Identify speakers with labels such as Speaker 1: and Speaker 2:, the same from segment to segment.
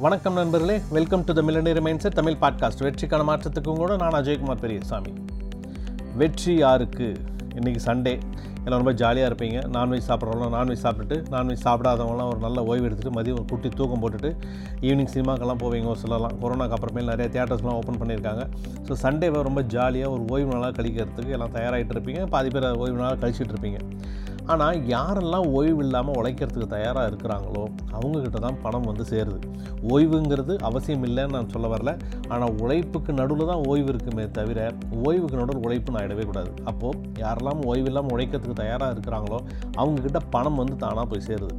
Speaker 1: வணக்கம் நண்பர்களே. Welcome to the millionaire mind set Tamil podcast வெற்றிக்கான மாற்றத்துக்கும் கூட நான் அஜயகுமார் பெரியசாமி. வெற்றி யாருக்கு? இன்றைக்கி சண்டே எல்லாம் ரொம்ப ஜாலியாக இருப்பீங்க. நான்வெஜ் சாப்பிட்றவங்களாம் நான்வெஜ் சாப்பிட்டுட்டு நான்வெஜ் சாப்பிடாதவங்களாம் ஒரு நல்ல ஓய்வு எடுத்துகிட்டு மதியம் ஒரு குட்டி தூக்கம் போட்டுட்டு ஈவினிங் சினிமாக்கெல்லாம் போவீங்க ஒரு சிலலாம் கொரோனாக்கு அப்புறமேல் நிறைய தியேட்டர்ஸ்லாம் ஓப்பன் பண்ணியிருக்காங்க. ஸோ சண்டேவை ரொம்ப ஜாலியாக ஒரு ஓய்வு நாளாக கழிக்கிறதுக்கு எல்லாம் தயாராகிட்டு இருப்பீங்க. பாதி பேர் ஓய்வு நாளாக கழிச்சிட்டு இருப்பீங்க. ஆனால் யாரெல்லாம் ஓய்வு இல்லாமல் உழைக்கிறதுக்கு தயாராக இருக்கிறாங்களோ அவங்கக்கிட்ட தான் பணம் வந்து சேருது. ஓய்வுங்கிறது அவசியம் இல்லைன்னு நான் சொல்ல வரல. ஆனால் உழைப்புக்கு நடுவில் தான் ஓய்வு இருக்குமே தவிர ஓய்வுக்கு நடுவில் உழைப்பு நான் இடவே கூடாது. அப்போது யாரெல்லாம் ஓய்வு இல்லாமல் உழைக்கிறதுக்கு தயாராக இருக்கிறாங்களோ அவங்கக்கிட்ட பணம் வந்து தானாக போய் சேருது.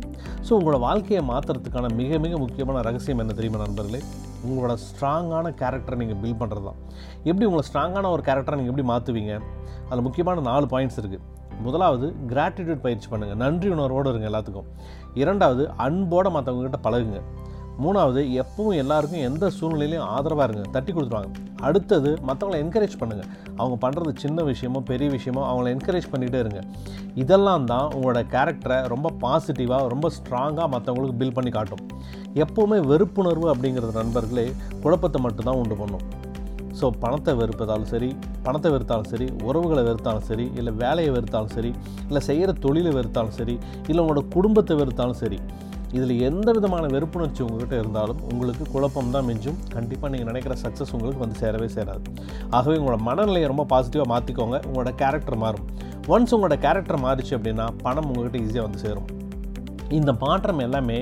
Speaker 1: ஸோ உங்களோட வாழ்க்கையை மாற்றுறதுக்கான மிக மிக முக்கியமான ரகசியம் என்ன தெரியுமா நண்பர்களே? உங்களோட ஸ்ட்ராங்கான கேரக்டரை நீங்கள் பில்ட் பண்ணுறது தான் எப்படி உங்களை ஸ்ட்ராங்கான ஒரு கேரக்டரை நீங்கள் எப்படி மாற்றுவீங்க அதில் முக்கியமான நாலு பாயிண்ட்ஸ் இருக்குது முதலாவது கிராட்டிடியூட் பயிற்சி பண்ணுங்கள் நன்றி உணர்வோடு இருங்க எல்லாத்துக்கும். இரண்டாவது அன்போடு மற்றவங்ககிட்ட பழகுங்க. மூணாவது எப்பவும் எல்லாருக்கும் எந்த சூழ்நிலையிலையும் ஆதரவாக இருங்க. தட்டி கொடுத்துருவாங்க. அடுத்தது மற்றவங்களை என்கரேஜ் பண்ணுங்கள் அவங்க பண்ணுறது சின்ன விஷயமோ பெரிய விஷயமோ அவங்கள என்கரேஜ் பண்ணிகிட்டே இருங்க. இதெல்லாம் தான் உங்களோட கேரக்டரை ரொம்ப பாசிட்டிவாக ரொம்ப ஸ்ட்ராங்காக மற்றவங்களுக்கு பில்ட் பண்ணி காட்டும். எப்போவுமே வெறுப்புணர்வு அப்படிங்கிறது நண்பர்களே குழப்பத்தை மட்டும்தான் உண்டு பண்ணும். ஸோ பணத்தை வெறுப்பதாலும் சரி பணத்தை வெறுத்தாலும் சரி உறவுகளை வெறுத்தாலும் சரி இல்லை வேலையை வெறுத்தாலும் சரி இல்லை செய்கிற தொழிலை வெறுத்தாலும் சரி இல்லை உங்களோட குடும்பத்தை வெறுத்தாலும் சரி இதில் எந்த விதமான வெறுப்புணர்ச்சி உங்கள்கிட்ட இருந்தாலும் உங்களுக்கு குழப்பம் தான் மிஞ்சும். கண்டிப்பாக நீங்கள் நினைக்கிற சக்ஸஸ் உங்களுக்கு வந்து சேரவே சேராது. ஆகவே உங்களோட மனநிலையை ரொம்ப பாசிட்டிவாக மாற்றிக்கோங்க உங்களோட கேரக்டர் மாறும். ஒன்ஸ் உங்களோட கேரக்டர் மாறிச்சு அப்படின்னா பணம் உங்கள்கிட்ட ஈஸியாக வந்து சேரும். இந்த மாற்றம் எல்லாமே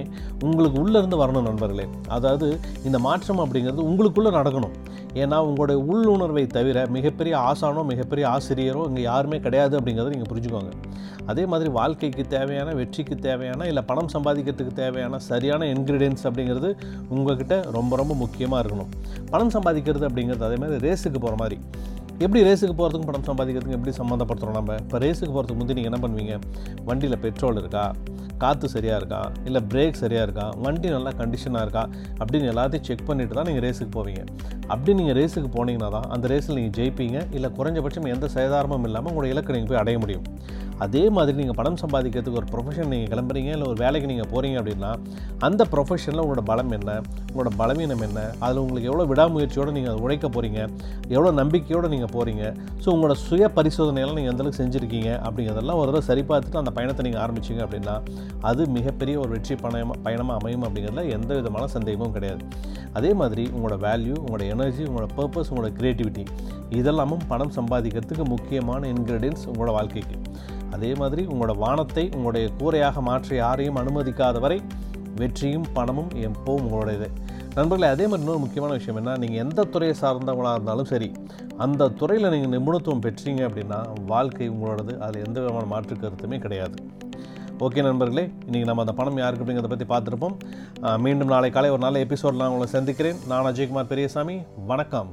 Speaker 1: உங்களுக்கு உள்ளேருந்து வரணும் நண்பர்களே. அதாவது இந்த மாற்றம் அப்படிங்கிறது உங்களுக்குள்ளே நடக்கணும். ஏன்னா உங்களுடைய உள்ளுணர்வை தவிர மிகப்பெரிய ஆசானோ மிகப்பெரிய ஆசிரியரோ இங்கே யாருமே கிடையாது அப்படிங்கிறத நீங்கள் புரிஞ்சுக்கோங்க. அதே மாதிரி வாழ்க்கைக்கு தேவையான வெற்றிக்கு தேவையான இல்லை பணம் சம்பாதிக்கிறதுக்கு தேவையான சரியான இன்க்ரீடியன்ஸ் அப்படிங்கிறது உங்கள்கிட்ட ரொம்ப ரொம்ப முக்கியமாக இருக்கணும். பணம் சம்பாதிக்கிறது அப்படிங்கிறது அதே மாதிரி ரேஸுக்கு போகிற மாதிரி. எப்படி ரேஸுக்கு போகிறதுக்கும் பணம் சம்பாதிக்கிறதுக்கு எப்படி சம்மந்தப்படுத்துகிறோம் நம்ம? இப்போ ரேஸுக்கு போகிறதுக்கு முந்தி நீங்கள் என்ன பண்ணுவீங்க? வண்டியில் பெட்ரோல் இருக்கா? காற்று சரியாக இருக்கா இல்லை பிரேக் சரியாக இருக்கா வண்டி நல்லா கண்டிஷனாக இருக்கா? அப்படின்னு எல்லாத்தையும் செக் பண்ணிவிட்டு தான் நீங்கள் ரேஸுக்கு போவீங்க. அப்படி நீங்கள் ரேஸுக்கு போனீங்கன்னா தான் அந்த ரேஸில் நீங்கள் ஜெயிப்பீங்க. இல்லை குறைஞ்சபட்சம் எந்த சேதாரமும் இல்லாமல் உங்களோட இலக்கு நீங்கள் போய் அடைய முடியும். அதே மாதிரி நீங்கள் பணம் சம்பாதிக்கிறதுக்கு ஒரு ப்ரொஃபஷன் நீங்கள் கிளம்புறீங்க இல்லை ஒரு வேலைக்கு நீங்கள் போகிறீங்க அப்படின்னா அந்த ப்ரொஃபஷனில் உங்களோட பலம் என்ன? உங்களோட பலவீனம் என்ன? அதில் உங்களுக்கு எவ்வளோ விடாமுயற்சியோடு நீங்கள் அதை உழைக்க போகிறீங்க எவ்வளோ நம்பிக்கையோடு நீங்கள் போகிறீங்க ஸோ உங்களோட சுய பரிசோதனையெல்லாம் நீங்கள் எந்தளவுக்கு செஞ்சுருக்கீங்க அப்படிங்கிறதெல்லாம் ஒரு தடவை சரி பார்த்துட்டு அந்த பயணத்தை நீங்கள் ஆரம்பிச்சிங்க அப்படின்னா அது மிகப்பெரிய ஒரு வெற்றி பயணமாக பயணமாக அமையும் அப்படிங்கிறதுல எந்த விதமான சந்தேகமும் கிடையாது. அதே மாதிரி உங்களோட வேல்யூ உங்களோட எனர்ஜி உங்களோட பர்பஸ் உங்களோட க்ரியேட்டிவிட்டி இதெல்லாமும் பணம் சம்பாதிக்கிறதுக்கு முக்கியமான இன்க்ரீடியன்ஸ் உங்களோட வாழ்க்கைக்கு. அதே மாதிரி உங்களோட வானத்தை உங்களுடைய கூரையாக மாற்ற யாரையும் அனுமதிக்காத வரை வெற்றியும் பணமும் எப்போவும் உங்களுடையது. நண்பர்களே அதே மாதிரி இன்னொரு முக்கியமான விஷயம் என்ன? நீங்கள் எந்த துறையை சார்ந்தவங்களாக இருந்தாலும் சரி அந்த துறையில் நீங்கள் நிபுணத்துவம் பெற்றீங்க அப்படின்னா வாழ்க்கை உங்களோடது. அதில் எந்த விதமான மாற்று கருத்துமே கிடையாது. ஓகே நண்பர்களே இன்றைக்கி நம்ம அந்த பணம் யாருக்கு அப்படிங்கிறத பற்றி பார்த்துருப்போம். மீண்டும் நாளை காலை ஒரு நல்ல எபிசோட் நான் உங்களை சந்திக்கிறேன். நான் அஜய்குமார் பெரியசாமி. வணக்கம்.